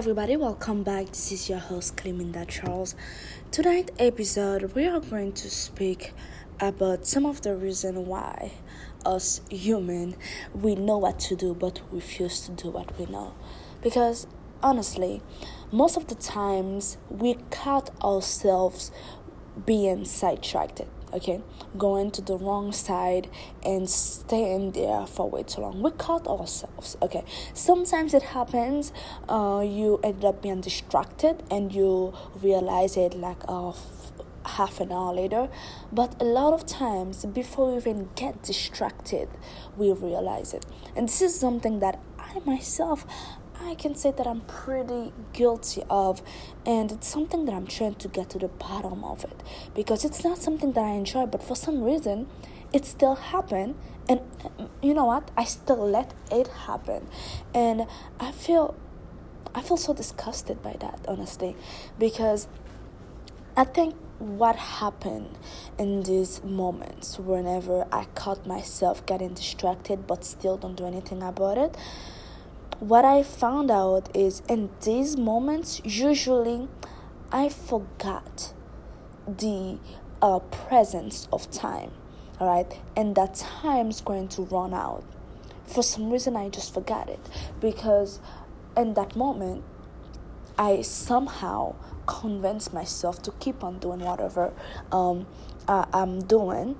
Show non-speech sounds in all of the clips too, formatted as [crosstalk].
everybody, welcome back. This is your host Cleminda Charles. Tonight episode we are going to speak about some of the reason why us human we know what to do but refuse to do what we know. Because honestly, most of the times we caught ourselves being sidetracked okay going to the wrong side and staying there for way too long. We caught ourselves okay? Sometimes it happens uh, you end up being distracted and you realize it like uh, half an hour later. But a lot of times before we even get distracted we realize it. And this is something that i myself I can say that I'm pretty guilty of, and it's something that I'm trying to get to the bottom of it because it's not something that I enjoy, but for some reason, it still happened, and uh, you know what? I still let it happen, and I feel, I feel so disgusted by that, honestly, because I think what happened in these moments whenever I caught myself getting distracted but still don't do anything about it what I found out is in these moments, usually I forgot the uh, presence of time, all right, and that time's going to run out. For some reason, I just forgot it. Because in that moment, I somehow convinced myself to keep on doing whatever um, uh, I'm doing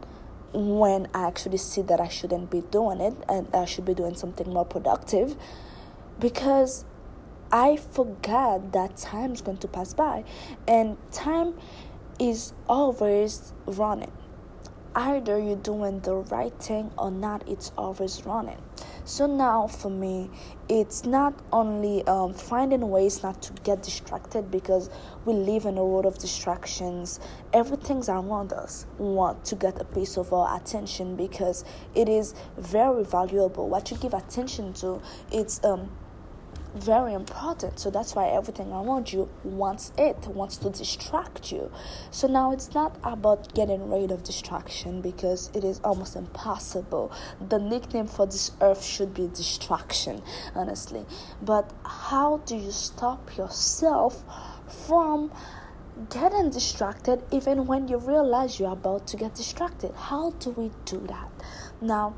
when I actually see that I shouldn't be doing it and I should be doing something more productive because I forgot that time is going to pass by and time is always running. Either you're doing the right thing or not, it's always running. So now for me, it's not only um, finding ways not to get distracted because we live in a world of distractions. Everything's around us want to get a piece of our attention because it is very valuable. What you give attention to, it's um very important. So that's why everything around you wants it, wants to distract you. So now it's not about getting rid of distraction because it is almost impossible. The nickname for this earth should be distraction, honestly. But how do you stop yourself from getting distracted even when you realize you're about to get distracted? How do we do that? Now,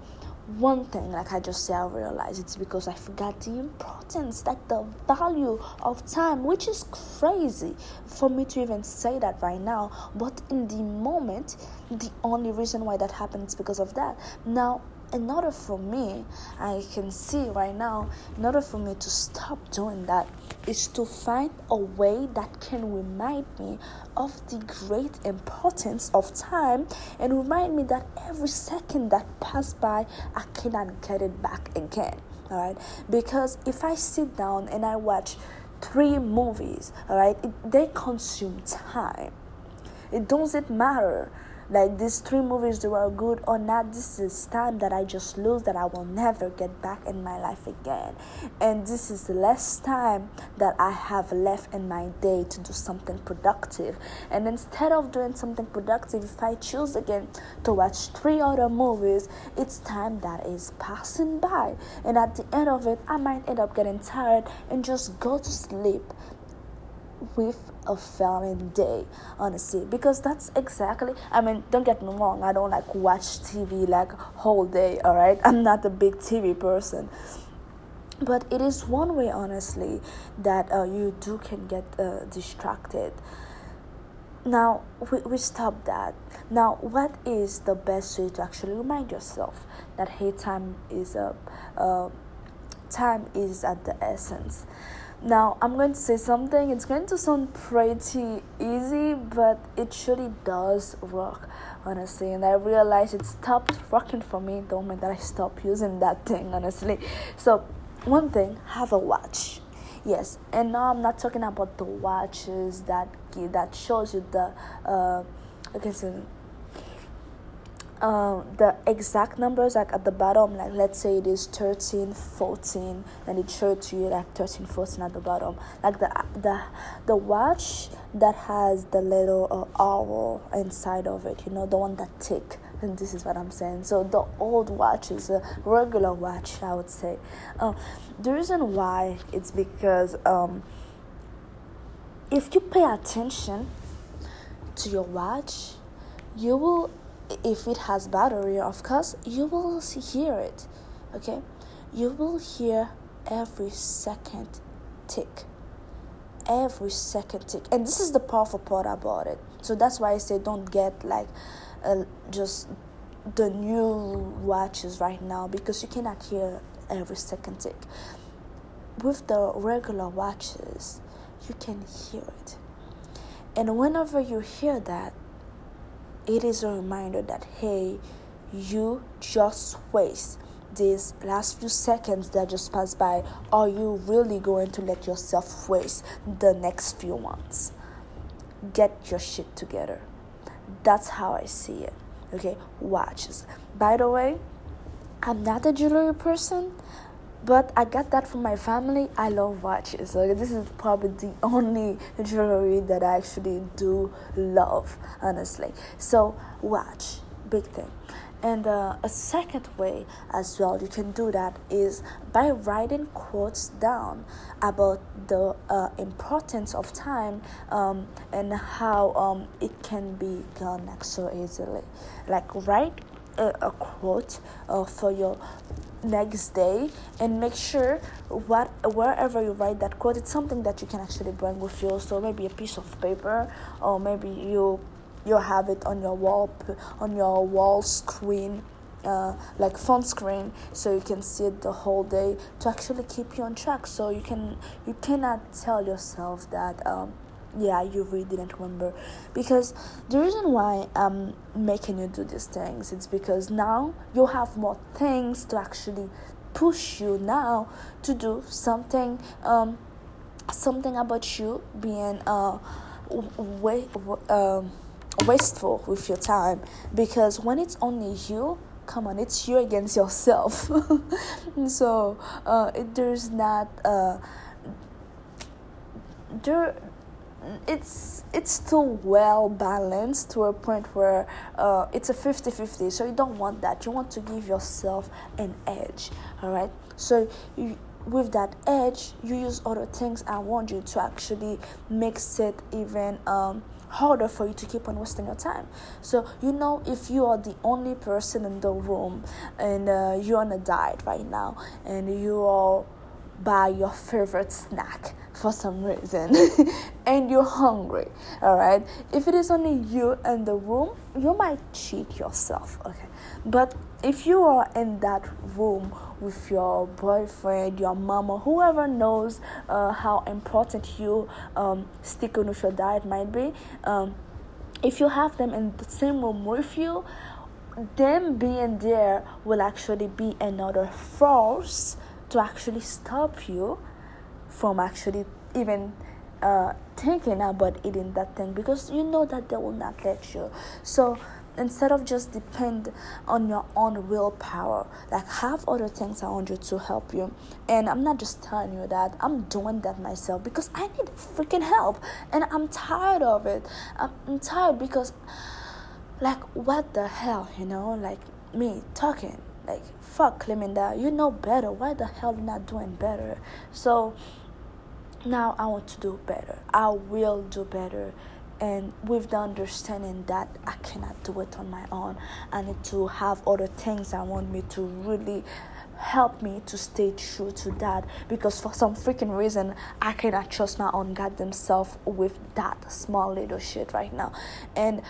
one thing, like I just said, I realized it's because I forgot the importance, like the value of time, which is crazy for me to even say that right now. But in the moment, the only reason why that happened is because of that. Now, in order for me, I can see right now, in order for me to stop doing that, is to find a way that can remind me of the great importance of time and remind me that every second that passed by, I cannot get it back again. All right, because if I sit down and I watch three movies, all right, it, they consume time. It doesn't matter like these three movies they were good or not this is time that i just lose that i will never get back in my life again. And this is the last time that i have left in my day to do something productive. And instead of doing something productive if i choose again to watch three other movies it's time that is passing by. And at the end of it i might end up getting tired and just go to sleep with a failing day honestly. Because that's exactly i mean don't get me wrong i don't like watch tv like whole day all right [laughs] i'm not a big tv person. But it is one way honestly that uh, you do can get uh, distracted. Now we, we stop that. Now what is the best way to actually remind yourself that hey time is up uh, time is at the essence now, I'm going to say something, it's going to sound pretty easy, but it surely does work, honestly. And I realized it stopped working for me the moment that I stopped using that thing, honestly. So, one thing, have a watch. Yes, and now I'm not talking about the watches that that shows you the uh, so um, the exact numbers like at the bottom like let's say it is 13 14 and it shows to you like 13 14 at the bottom. Like the the the watch that has the little uh, owl inside of it you know the one that tick and this is what i'm saying. So the old watch is a regular watch i would say. Uh, the reason why it's because um, if you pay attention to your watch, you will, if it has battery, of course, you will hear it. Okay, you will hear every second tick every second tick. And this is the powerful part about it. So that's why i say don't get like uh, just the new watches right now because you cannot hear every second tick. With the regular watches you can hear it. And whenever you hear that it is a reminder that hey you just waste these last few seconds that just passed by, are you really going to let yourself waste the next few months? Get your shit together. That's how I see it. Okay, watches. By the way, I'm not a jewelry person, but I got that from my family. I love watches. So this is probably the only jewelry that I actually do love, honestly. So watch, big thing. And uh, a second way as well you can do that is by writing quotes down about the uh, importance of time um, and how um, it can be gone like so easily. Like write a, quote uh, for your next day and make sure what wherever you write that quote it's something that you can actually bring with you. So maybe a piece of paper or maybe you you have it on your wall on your wall screen uh, like phone screen so you can see it the whole day to actually keep you on track. So you can you cannot tell yourself that um, yeah you really didn't remember. Because the reason why i'm making you do these things it's because now you have more things to actually push you now to do something um, something about you being uh way um wasteful with your time. Because when it's only you come on it's you against yourself. [laughs] So uh, it, there's not uh, there it's it's still well balanced to a point where uh, it's a 50-50 so you don't want that you want to give yourself an edge all right so you with that edge you use other things i want you to actually makes it even um, harder for you to keep on wasting your time. So, you know, if you are the only person in the room and uh, you're on a diet right now and you are buy your favorite snack for some reason. [laughs] And you're hungry all right if it is only you in the room you might cheat yourself okay? But if you are in that room with your boyfriend your mom or whoever knows uh, how important you um, sticking with your diet might be um, if you have them in the same room with you them being there will actually be another force to actually stop you from actually even uh, thinking about eating that thing because you know that they will not let you. So instead of just depend on your own willpower like have other things around you to help you. And i'm not just telling you that i'm doing that myself because i need freaking help and i'm tired of it. I'm, tired because like what the hell you know? Like me talking like fuck claiming that you know better. Why the hell you not doing better? So now i want to do better. I will do better. And with the understanding that i cannot do it on my own. I need to have other things i want me to really help me to stay true to that. Because for some freaking reason I cannot trust my own goddamn self with that small little shit right now. And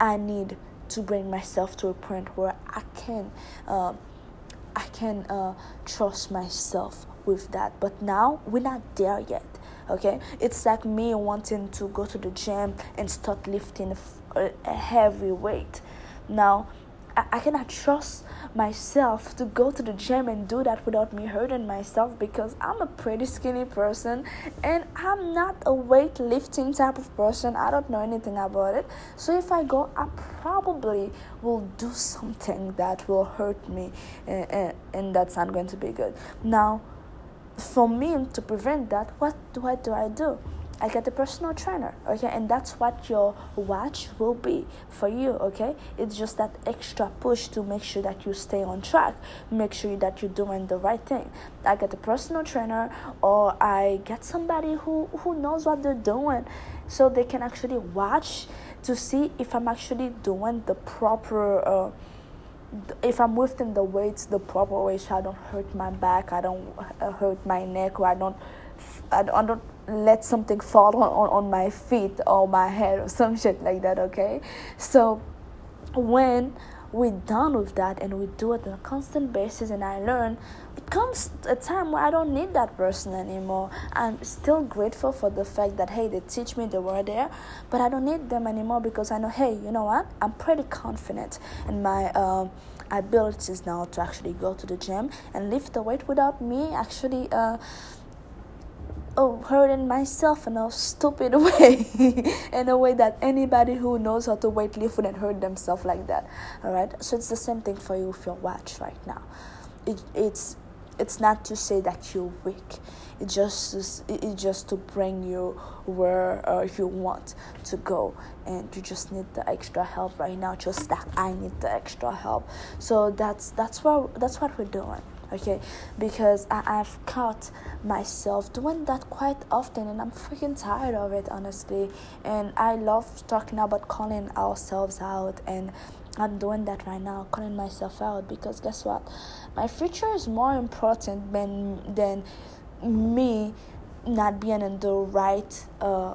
I need to bring myself to a point where I can uh, I can uh, trust myself with that. But now we're not there yet. Okay, it's like me wanting to go to the gym and start lifting a, heavy weight. Now I, cannot trust myself to go to the gym and do that without me hurting myself because I'm a pretty skinny person and I'm not a weightlifting type of person. I don't know anything about it. So if I go, I probably will do something that will hurt me and, and, and that's not going to be good. Now, for me to prevent that, what do I do? I do? I get a personal trainer, okay, and that's what your watch will be for you, okay. It's just that extra push to make sure that you stay on track, make sure that you're doing the right thing. I get a personal trainer, or I get somebody who who knows what they're doing, so they can actually watch to see if I'm actually doing the proper. Uh, if I'm lifting the weights the proper way, so I don't hurt my back, I don't uh, hurt my neck, or I don't, I don't, let something fall on, on, on my feet or my head or [laughs] some shit like that, okay? So when we're done with that and we do it on a constant basis and I learn, it comes a time where I don't need that person anymore. I'm still grateful for the fact that hey they teach me they were there, but I don't need them anymore because I know hey, you know what? I'm pretty confident in my um abilities now to actually go to the gym and lift the weight without me actually uh hurting myself in a stupid [laughs] way, in a way that anybody who knows how to weightlift wouldn't hurt themselves like that. All right, so it's the same thing for you with your watch right now. It, it's it's not to say that you're weak. It just it's just to bring you where uh, you want to go, and you just need the extra help right now. Just that I need the extra help. So that's that's what that's what we're doing okay? Because I, i've caught myself doing that quite often and i'm freaking tired of it honestly. And i love talking about calling ourselves out and i'm doing that right now calling myself out because guess what? My future is more important than than me not being in the right uh,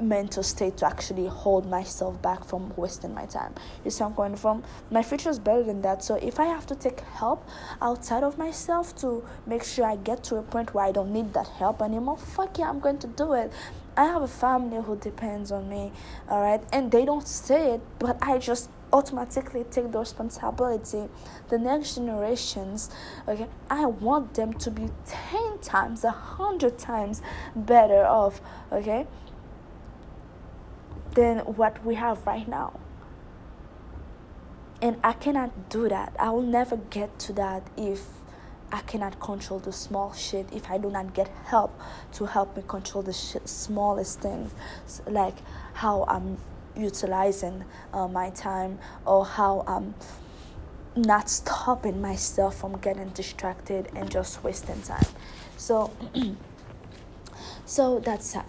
mental state to actually hold myself back from wasting my time. You see I'm going from? My future is better than that. So if I have to take help outside of myself to make sure I get to a point where I don't need that help anymore, fuck yeah, I'm going to do it. I have a family who depends on me, all right? And they don't say it, but I just automatically take the responsibility the next generations okay i want them to be 10 times a hundred times better off okay than what we have right now. And I cannot do that. I will never get to that if I cannot control the small shit, if I do not get help to help me control the shit, smallest things, like how I'm utilizing uh, my time or how I'm not stopping myself from getting distracted and just wasting time. So, [clears throat] so that's uh,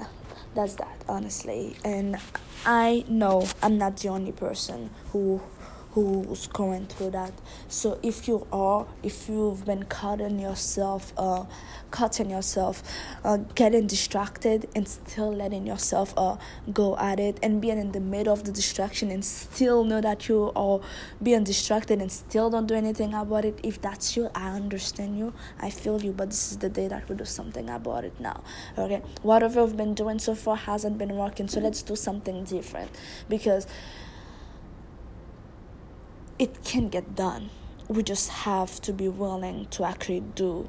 that's that honestly, and I know I'm not the only person who who's going through that. So if you are, if you've been cutting yourself, uh, cutting yourself, uh, getting distracted and still letting yourself uh, go at it and being in the middle of the distraction and still know that you are being distracted and still don't do anything about it. If that's you, I understand you. I feel you, but this is the day that we do something about it now. Okay, whatever we've been doing so far hasn't been working, so let's do something different because it can get done. We just have to be willing to actually do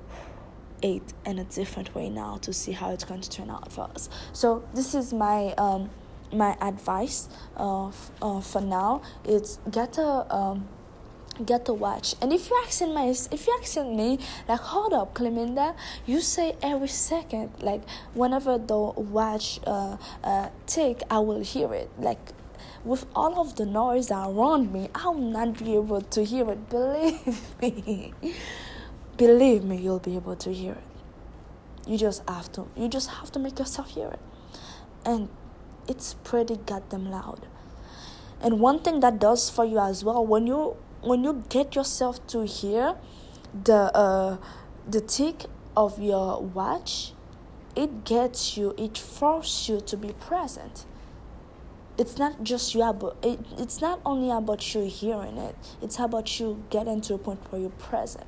it in a different way now to see how it's going to turn out for us. So this is my um, my advice uh, f- uh, for now. It's get a um, get a watch. And if you're asking my if you're asking me, like hold up, Cleminda, you say every second, like whenever the watch uh, uh tick, I will hear it. Like with all of the noise around me, I will not be able to hear it. Believe [laughs] me. Believe me, you'll be able to hear it. You just have to. You just have to make yourself hear it. And it's pretty goddamn loud. And one thing that does for you as well, when you when you get yourself to hear the uh, the tick of your watch, it gets you, it forces you to be present it's not just you but it, it's not only about you hearing it it's about you getting to a point where you're present.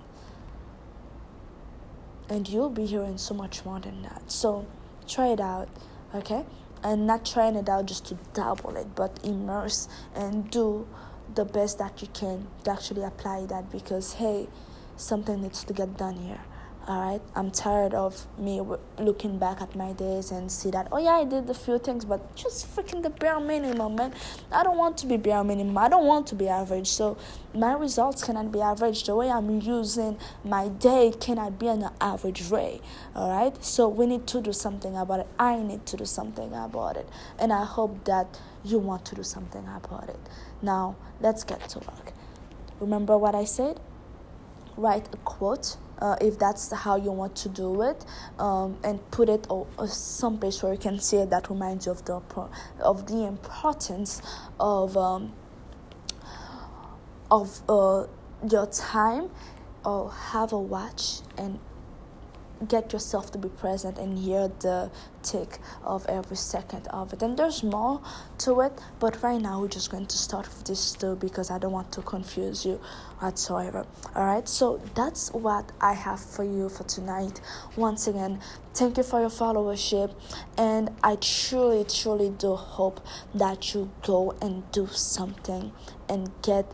And you'll be hearing so much more than that. So try it out okay? And not trying it out just to double it but immerse and do the best that you can to actually apply that because hey something needs to get done here all right i'm tired of me looking back at my days and see that oh yeah i did a few things but just freaking the bare minimum man. I don't want to be bare minimum. I don't want to be average. So my results cannot be average. The way i'm using my day cannot be an average way. All right? So we need to do something about it. I need to do something about it. And i hope that you want to do something about it. Now let's get to work. Remember what i said? Write a quote uh, if that's how you want to do it um, and put it or, someplace where you can see it that reminds you of the of the importance of um, of uh, your time or have a watch and get yourself to be present and hear the tick of every second of it. And there's more to it, but right now we're just going to start with this two because I don't want to confuse you whatsoever. Alright, so that's what I have for you for tonight. Once again, thank you for your followership, and I truly, truly do hope that you go and do something and get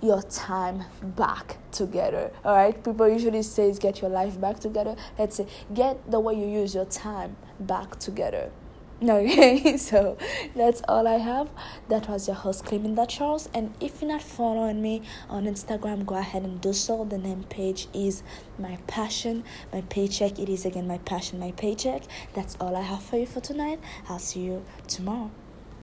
your time back together all right? People usually say get your life back together. Let's say get the way you use your time back together. [laughs] Okay? So that's all i have. That was your host Cleminda charles. And if you're not following me on instagram go ahead and do so. The name page is my passion. My paycheck it is again my passion my paycheck. That's all i have for you for tonight. I'll see you tomorrow